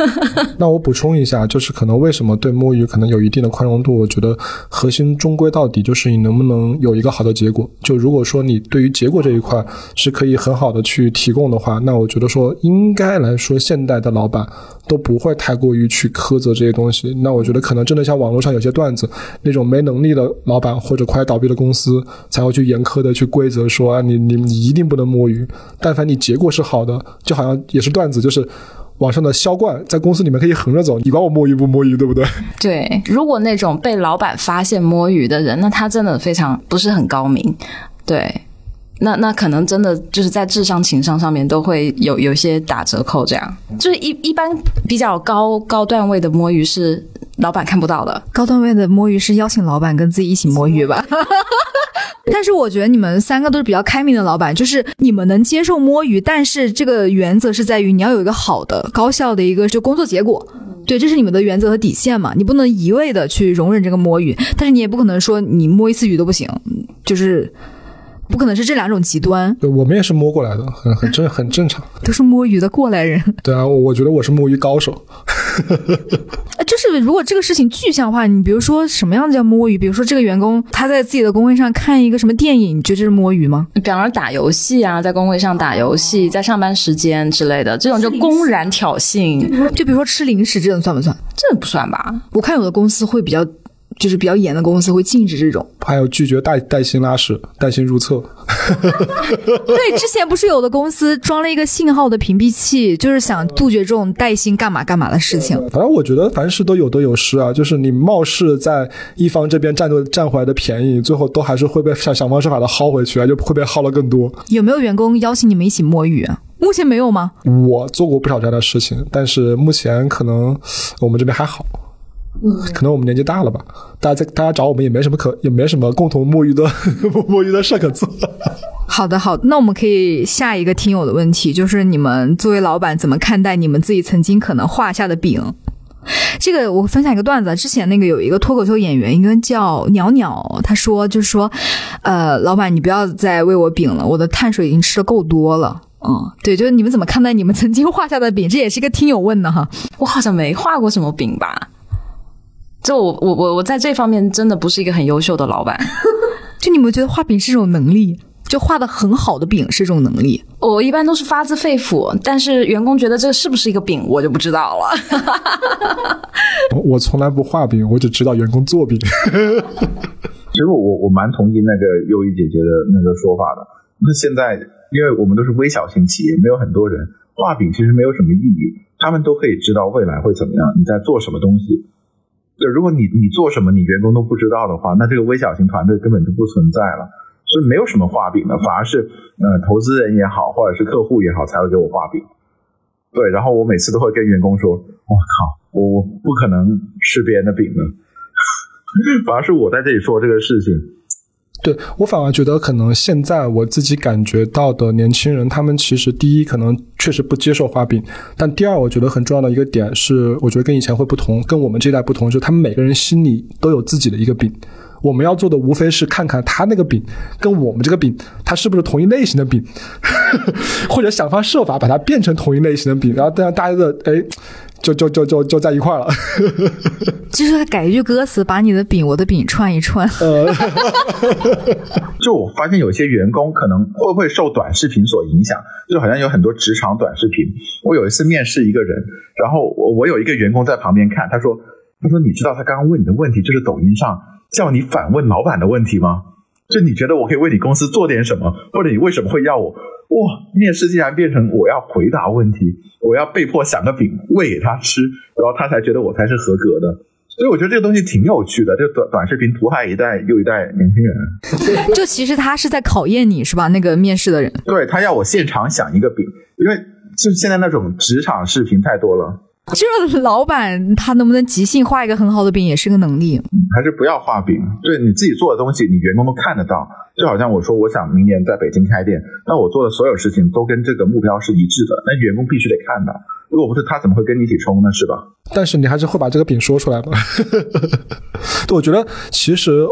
那我补充一下，就是可能为什么对摸鱼可能有一定的宽容度？我觉得核心终归到底就是你能不能有一个好的结果。就如果说你对于结果这一块是可以很好的去提供的话，那我觉得说应该来说，现代的老板都不会太过于去苛责这些东西。那我觉得可能真的像网络上有些段子，那种没能力的老板或者快倒闭的公司才会去严苛的去规则说啊，你你你一定不能摸鱼。但凡你结果是好的，就好像也是段。子就是网上的销冠，在公司里面可以横着走，你管我摸鱼不摸鱼，对不对？对，如果那种被老板发现摸鱼的人，那他真的非常不是很高明。对，那那可能真的就是在智商、情商上面都会有有些打折扣。这样，就是一一般比较高高段位的摸鱼是老板看不到的，高段位的摸鱼是邀请老板跟自己一起摸鱼吧。但是我觉得你们三个都是比较开明的老板，就是你们能接受摸鱼，但是这个原则是在于你要有一个好的、高效的一个就工作结果，对，这是你们的原则和底线嘛，你不能一味的去容忍这个摸鱼，但是你也不可能说你摸一次鱼都不行，就是不可能是这两种极端。对，我们也是摸过来的，很很正很正常，都是摸鱼的过来人。对啊，我觉得我是摸鱼高手。就是如果这个事情具象化，你比如说什么样叫摸鱼？比如说这个员工他在自己的工位上看一个什么电影，你觉得这是摸鱼吗？比方说打游戏啊，在工位上打游戏，在上班时间之类的，这种就公然挑衅。就比如说吃零食这种算不算？这不算吧？我看有的公司会比较。就是比较严的公司会禁止这种，还有拒绝带带薪拉屎、带薪入厕。对，之前不是有的公司装了一个信号的屏蔽器，就是想杜绝这种带薪干嘛干嘛的事情。反正我觉得凡事都有得有失啊，就是你貌似在一方这边占占回来的便宜，最后都还是会被想想方设法的薅回去啊，就会被薅了更多。有没有员工邀请你们一起摸鱼？目前没有吗？我做过不少这样的事情，但是目前可能我们这边还好。可能我们年纪大了吧，大家在大家找我们也没什么可也没什么共同摸鱼的 摸鱼的事可做。好的，好，那我们可以下一个听友的问题，就是你们作为老板怎么看待你们自己曾经可能画下的饼？这个我分享一个段子，之前那个有一个脱口秀演员，应该叫鸟鸟，他说就是说，呃，老板你不要再喂我饼了，我的碳水已经吃的够多了。嗯，对，就是你们怎么看待你们曾经画下的饼？这也是一个听友问的哈，我好像没画过什么饼吧。就我我我我在这方面真的不是一个很优秀的老板。就你们觉得画饼是一种能力？就画的很好的饼是一种能力？我一般都是发自肺腑，但是员工觉得这是不是一个饼，我就不知道了。我从来不画饼，我只知道员工做饼。其实我我蛮同意那个优衣姐姐的那个说法的。那现在，因为我们都是微小型企业，没有很多人画饼，其实没有什么意义。他们都可以知道未来会怎么样，你在做什么东西。就如果你你做什么，你员工都不知道的话，那这个微小型团队根本就不存在了。所以没有什么画饼的，反而是呃投资人也好，或者是客户也好，才会给我画饼。对，然后我每次都会跟员工说：“我靠，我我不可能吃别人的饼的。” 反而是我在这里说这个事情。对我反而觉得，可能现在我自己感觉到的年轻人，他们其实第一可能确实不接受画饼，但第二，我觉得很重要的一个点是，我觉得跟以前会不同，跟我们这代不同，就是他们每个人心里都有自己的一个饼。我们要做的无非是看看他那个饼跟我们这个饼，它是不是同一类型的饼，或者想方设法把它变成同一类型的饼，然后这样大家的哎，就就就就就在一块了。就是他改一句歌词，把你的饼我的饼串一串。就我发现有些员工可能会不会受短视频所影响，就好像有很多职场短视频。我有一次面试一个人，然后我我有一个员工在旁边看，他说他说你知道他刚刚问你的问题就是抖音上。叫你反问老板的问题吗？就你觉得我可以为你公司做点什么，或者你为什么会要我？哇，面试竟然变成我要回答问题，我要被迫想个饼喂给他吃，然后他才觉得我才是合格的。所以我觉得这个东西挺有趣的，这短短视频毒害一代又一代年轻人。就其实他是在考验你是吧？那个面试的人，对他要我现场想一个饼，因为就现在那种职场视频太多了。就是老板他能不能即兴画一个很好的饼，也是个能力。还是不要画饼，对你自己做的东西，你员工都看得到。就好像我说，我想明年在北京开店，那我做的所有事情都跟这个目标是一致的，那员工必须得看到。如果不是他，怎么会跟你一起冲呢？是吧？但是你还是会把这个饼说出来吧？对，我觉得其实，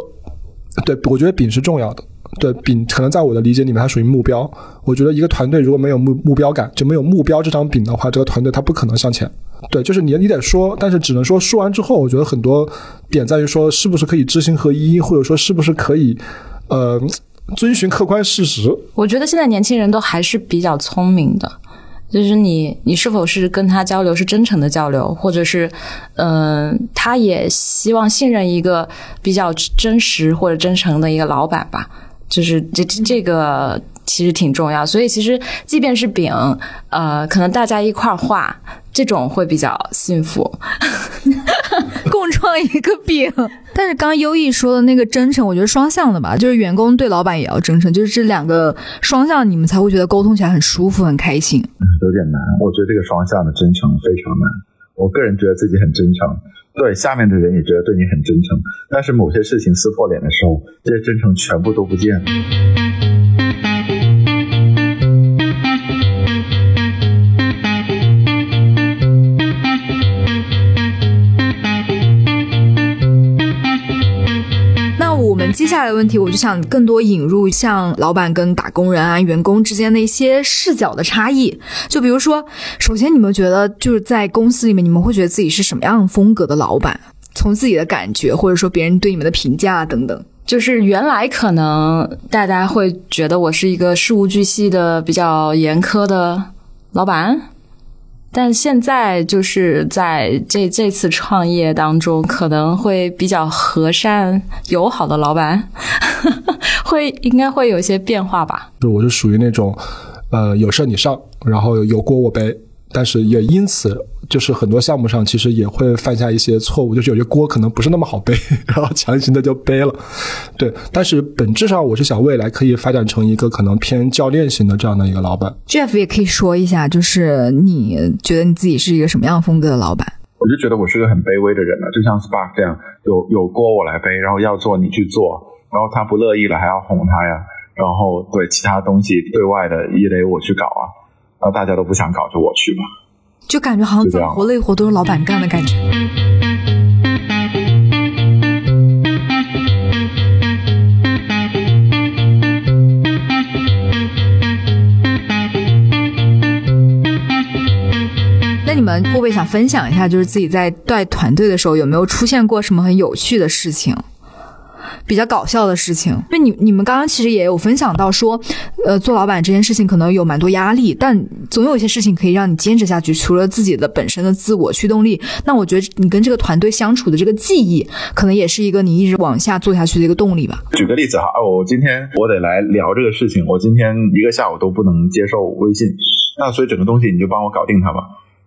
对我觉得饼是重要的。对饼，可能在我的理解里面，它属于目标。我觉得一个团队如果没有目目标感，就没有目标这张饼的话，这个团队它不可能向前。对，就是你你得说，但是只能说说完之后，我觉得很多点在于说，是不是可以知行合一，或者说是不是可以，呃，遵循客观事实。我觉得现在年轻人都还是比较聪明的，就是你你是否是跟他交流是真诚的交流，或者是，嗯，他也希望信任一个比较真实或者真诚的一个老板吧。就是这这个其实挺重要，所以其实即便是饼，呃，可能大家一块儿画，这种会比较幸福，共创一个饼。但是刚刚优异说的那个真诚，我觉得双向的吧，就是员工对老板也要真诚，就是这两个双向，你们才会觉得沟通起来很舒服、很开心。有点难，我觉得这个双向的真诚非常难。我个人觉得自己很真诚。对下面的人也觉得对你很真诚，但是某些事情撕破脸的时候，这些真诚全部都不见了。接下来的问题，我就想更多引入像老板跟打工人啊、员工之间的一些视角的差异。就比如说，首先你们觉得就是在公司里面，你们会觉得自己是什么样风格的老板？从自己的感觉，或者说别人对你们的评价等等。就是原来可能大家会觉得我是一个事无巨细的、比较严苛的老板。但现在就是在这这次创业当中，可能会比较和善友好的老板，会应该会有一些变化吧。就我是属于那种，呃，有事你上，然后有锅我背。但是也因此，就是很多项目上其实也会犯下一些错误，就是有些锅可能不是那么好背，然后强行的就背了。对，但是本质上我是想未来可以发展成一个可能偏教练型的这样的一个老板。Jeff 也可以说一下，就是你觉得你自己是一个什么样风格的老板？我就觉得我是个很卑微的人了，就像 Spark 这样，有有锅我来背，然后要做你去做，然后他不乐意了还要哄他呀，然后对其他东西对外的也得我去搞啊。那大家都不想搞，就我去吧。就感觉好像脏活累活都是老板干的感觉。那你们会不会想分享一下，就是自己在带团队的时候有没有出现过什么很有趣的事情？比较搞笑的事情，因为你你们刚刚其实也有分享到说，呃，做老板这件事情可能有蛮多压力，但总有一些事情可以让你坚持下去。除了自己的本身的自我驱动力，那我觉得你跟这个团队相处的这个记忆，可能也是一个你一直往下做下去的一个动力吧。举个例子哈，我今天我得来聊这个事情，我今天一个下午都不能接受微信，那所以整个东西你就帮我搞定它吧，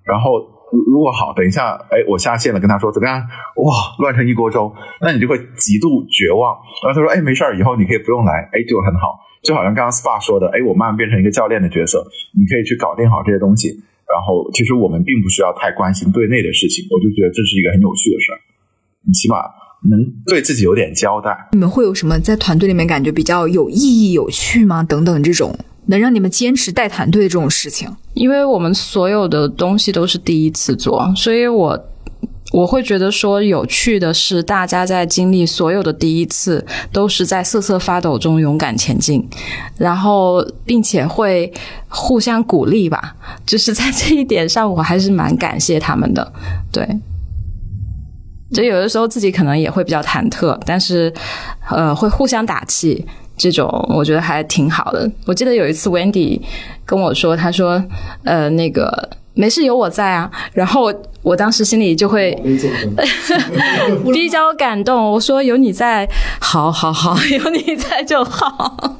然后。如如果好，等一下，哎，我下线了，跟他说怎么样？哇，乱成一锅粥，那你就会极度绝望。然后他说，哎，没事儿，以后你可以不用来，哎，就很好。就好像刚刚 SPA 说的，哎，我慢慢变成一个教练的角色，你可以去搞定好这些东西。然后，其实我们并不需要太关心对内的事情，我就觉得这是一个很有趣的事儿。你起码能对自己有点交代。你们会有什么在团队里面感觉比较有意义、有趣吗？等等这种。能让你们坚持带团队这种事情，因为我们所有的东西都是第一次做，所以我我会觉得说有趣的是，大家在经历所有的第一次，都是在瑟瑟发抖中勇敢前进，然后并且会互相鼓励吧。就是在这一点上，我还是蛮感谢他们的。对，就有的时候自己可能也会比较忐忑，但是呃，会互相打气。这种我觉得还挺好的。我记得有一次 Wendy 跟我说，他说：“呃，那个没事，有我在啊。”然后我当时心里就会 比较感动。我说：“有你在，好好好，有你在就好。”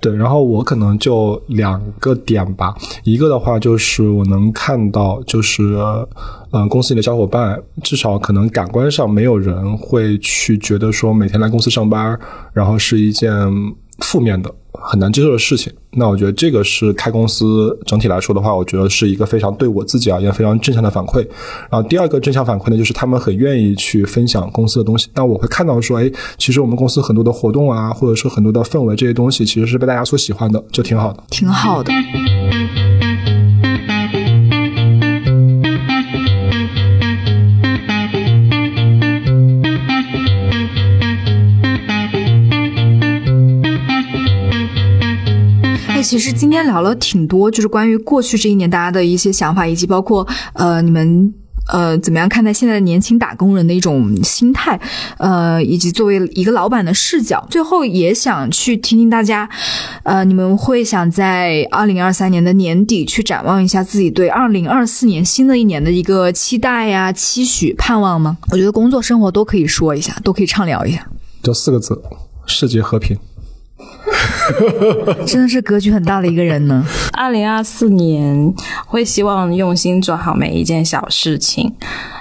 对，然后我可能就两个点吧。一个的话就是我能看到，就是嗯，公司里的小伙伴，至少可能感官上没有人会去觉得说每天来公司上班，然后是一件负面的。很难接受的事情，那我觉得这个是开公司整体来说的话，我觉得是一个非常对我自己而言非常正向的反馈。然后第二个正向反馈呢，就是他们很愿意去分享公司的东西。那我会看到说，哎，其实我们公司很多的活动啊，或者说很多的氛围这些东西，其实是被大家所喜欢的，就挺好的，挺好的。其实今天聊了挺多，就是关于过去这一年大家的一些想法，以及包括呃你们呃怎么样看待现在的年轻打工人的一种心态，呃以及作为一个老板的视角。最后也想去听听大家，呃你们会想在二零二三年的年底去展望一下自己对二零二四年新的一年的一个期待呀、期许、盼望吗？我觉得工作生活都可以说一下，都可以畅聊一下。就四个字：世界和平。真的是格局很大的一个人呢。二零二四年会希望用心做好每一件小事情，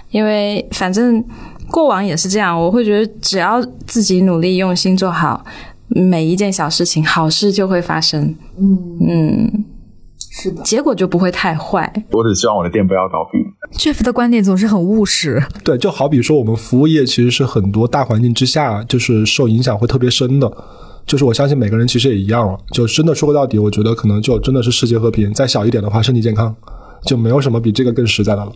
因为反正过往也是这样。我会觉得只要自己努力用心做好每一件小事情，好事就会发生。嗯嗯，是的，结果就不会太坏。我只希望我的店不要倒闭。Jeff 的观点总是很务实。对，就好比说我们服务业其实是很多大环境之下，就是受影响会特别深的。就是我相信每个人其实也一样了，就真的说到底，我觉得可能就真的是世界和平。再小一点的话，身体健康，就没有什么比这个更实在的了。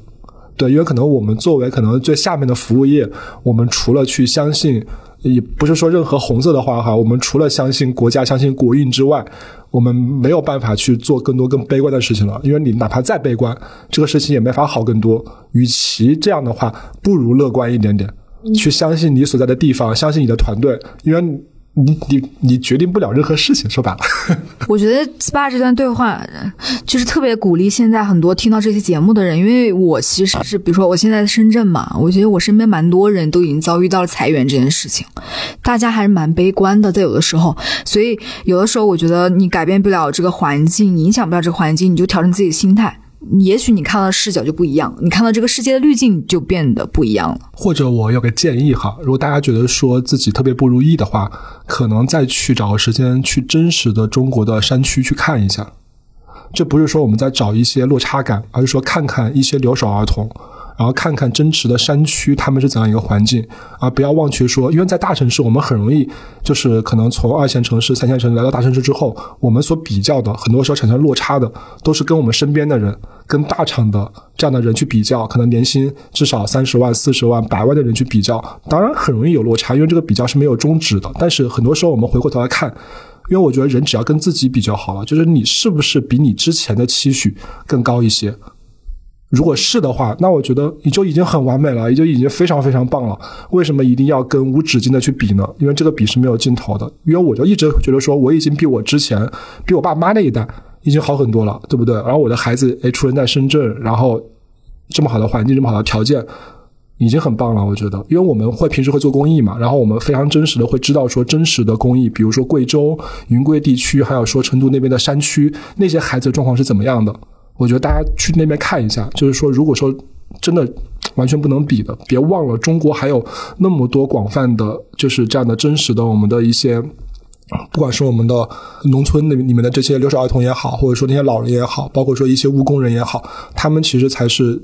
对，因为可能我们作为可能最下面的服务业，我们除了去相信，也不是说任何红色的话哈，我们除了相信国家、相信国运之外，我们没有办法去做更多更悲观的事情了。因为你哪怕再悲观，这个事情也没法好更多。与其这样的话，不如乐观一点点，去相信你所在的地方，相信你的团队，因为。你你你决定不了任何事情，说白了。我觉得 SPA 这段对话就是特别鼓励现在很多听到这些节目的人，因为我其实是比如说我现在在深圳嘛，我觉得我身边蛮多人都已经遭遇到了裁员这件事情，大家还是蛮悲观的，在有的时候，所以有的时候我觉得你改变不了这个环境，影响不了这个环境，你就调整自己的心态。也许你看到的视角就不一样，你看到这个世界的滤镜就变得不一样了。或者我有个建议哈，如果大家觉得说自己特别不如意的话，可能再去找个时间去真实的中国的山区去看一下。这不是说我们在找一些落差感，而是说看看一些留守儿童。然后看看真实的山区，他们是怎样一个环境，而不要忘却说，因为在大城市，我们很容易就是可能从二线城市、三线城市来到大城市之后，我们所比较的，很多时候产生落差的，都是跟我们身边的人、跟大厂的这样的人去比较，可能年薪至少三十万、四十万、百万的人去比较，当然很容易有落差，因为这个比较是没有终止的。但是很多时候我们回过头来看，因为我觉得人只要跟自己比较好了，就是你是不是比你之前的期许更高一些。如果是的话，那我觉得你就已经很完美了，也就已经非常非常棒了。为什么一定要跟无止境的去比呢？因为这个比是没有尽头的。因为我就一直觉得说，我已经比我之前，比我爸妈那一代已经好很多了，对不对？然后我的孩子诶出生在深圳，然后这么好的环境，这么好的条件，已经很棒了。我觉得，因为我们会平时会做公益嘛，然后我们非常真实的会知道说真实的公益，比如说贵州云贵地区，还有说成都那边的山区那些孩子的状况是怎么样的。我觉得大家去那边看一下，就是说，如果说真的完全不能比的，别忘了中国还有那么多广泛的，就是这样的真实的我们的一些，不管是我们的农村那里面的这些留守儿童也好，或者说那些老人也好，包括说一些务工人也好，他们其实才是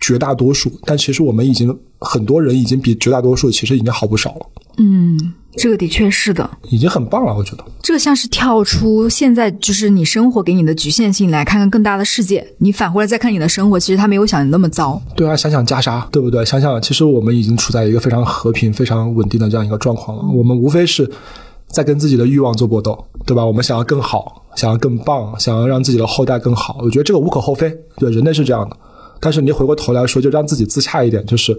绝大多数。但其实我们已经很多人已经比绝大多数其实已经好不少了。嗯，这个的确是的，已经很棒了，我觉得。这个像是跳出现在就是你生活给你的局限性，来看看更大的世界。你反过来再看你的生活，其实它没有想的那么糟。对啊，想想袈裟，对不对？想想，其实我们已经处在一个非常和平、非常稳定的这样一个状况了。我们无非是在跟自己的欲望做搏斗，对吧？我们想要更好，想要更棒，想要让自己的后代更好。我觉得这个无可厚非，对，人类是这样的。但是你回过头来说，就让自己自洽一点，就是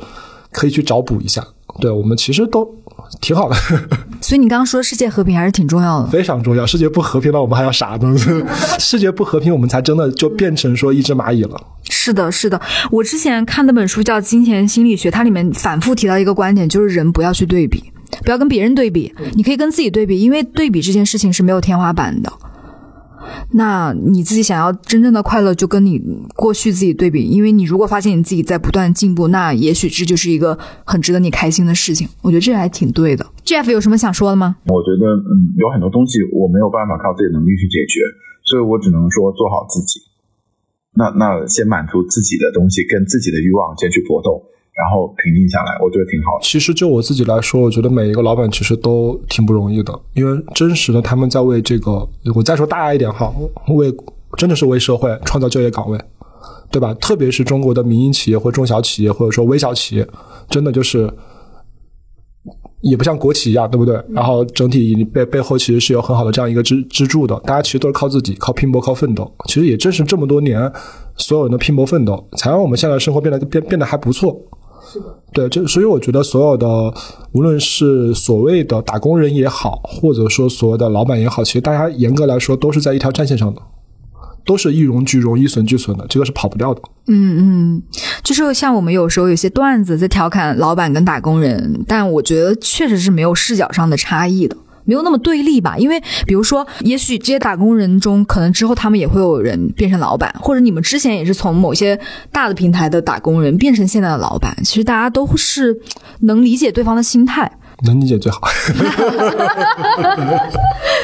可以去找补一下。对我们其实都。挺好的，所以你刚刚说世界和平还是挺重要的，非常重要。世界不和平了，我们还要啥呢？世界不和平，我们才真的就变成说一只蚂蚁了。是的，是的。我之前看那本书叫《金钱心理学》，它里面反复提到一个观点，就是人不要去对比，不要跟别人对比，你可以跟自己对比，因为对比这件事情是没有天花板的。那你自己想要真正的快乐，就跟你过去自己对比，因为你如果发现你自己在不断进步，那也许这就是一个很值得你开心的事情。我觉得这还挺对的。Jeff 有什么想说的吗？我觉得，嗯，有很多东西我没有办法靠自己能力去解决，所以我只能说做好自己。那那先满足自己的东西，跟自己的欲望先去搏斗。然后平静下来，我觉得挺好。其实就我自己来说，我觉得每一个老板其实都挺不容易的，因为真实的他们在为这个，我再说大一点哈，为真的是为社会创造就业岗位，对吧？特别是中国的民营企业或中小企业或者说微小企业，真的就是也不像国企一样，对不对？然后整体背背后其实是有很好的这样一个支支柱的，大家其实都是靠自己，靠拼搏，靠奋斗。其实也正是这么多年所有人的拼搏奋斗，才让我们现在生活变得变变得还不错。是的，对，就所以我觉得所有的，无论是所谓的打工人也好，或者说所谓的老板也好，其实大家严格来说都是在一条战线上的，都是一荣俱荣、一损俱损的，这个是跑不掉的。嗯嗯，就是像我们有时候有些段子在调侃老板跟打工人，但我觉得确实是没有视角上的差异的。没有那么对立吧，因为比如说，也许这些打工人中，可能之后他们也会有人变成老板，或者你们之前也是从某些大的平台的打工人变成现在的老板，其实大家都是能理解对方的心态。能理解最好。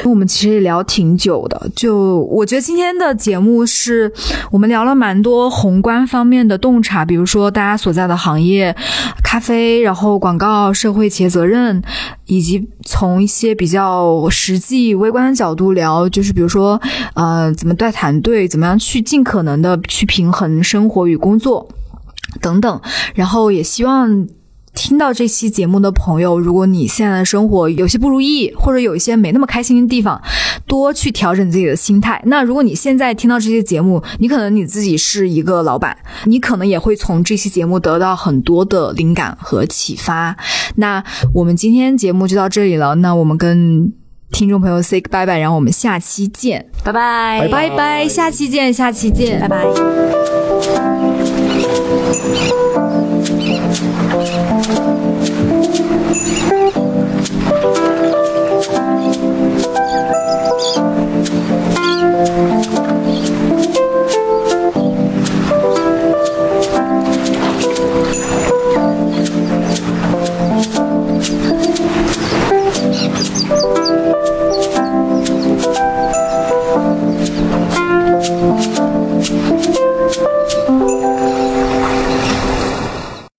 我们其实也聊挺久的，就我觉得今天的节目是我们聊了蛮多宏观方面的洞察，比如说大家所在的行业，咖啡，然后广告、社会企业责任，以及从一些比较实际微观的角度聊，就是比如说呃怎么带团队，怎么样去尽可能的去平衡生活与工作等等，然后也希望。听到这期节目的朋友，如果你现在的生活有些不如意，或者有一些没那么开心的地方，多去调整自己的心态。那如果你现在听到这些节目，你可能你自己是一个老板，你可能也会从这期节目得到很多的灵感和启发。那我们今天节目就到这里了，那我们跟听众朋友 say 拜拜，然后我们下期见，拜拜，拜拜，下期见，下期见，拜拜。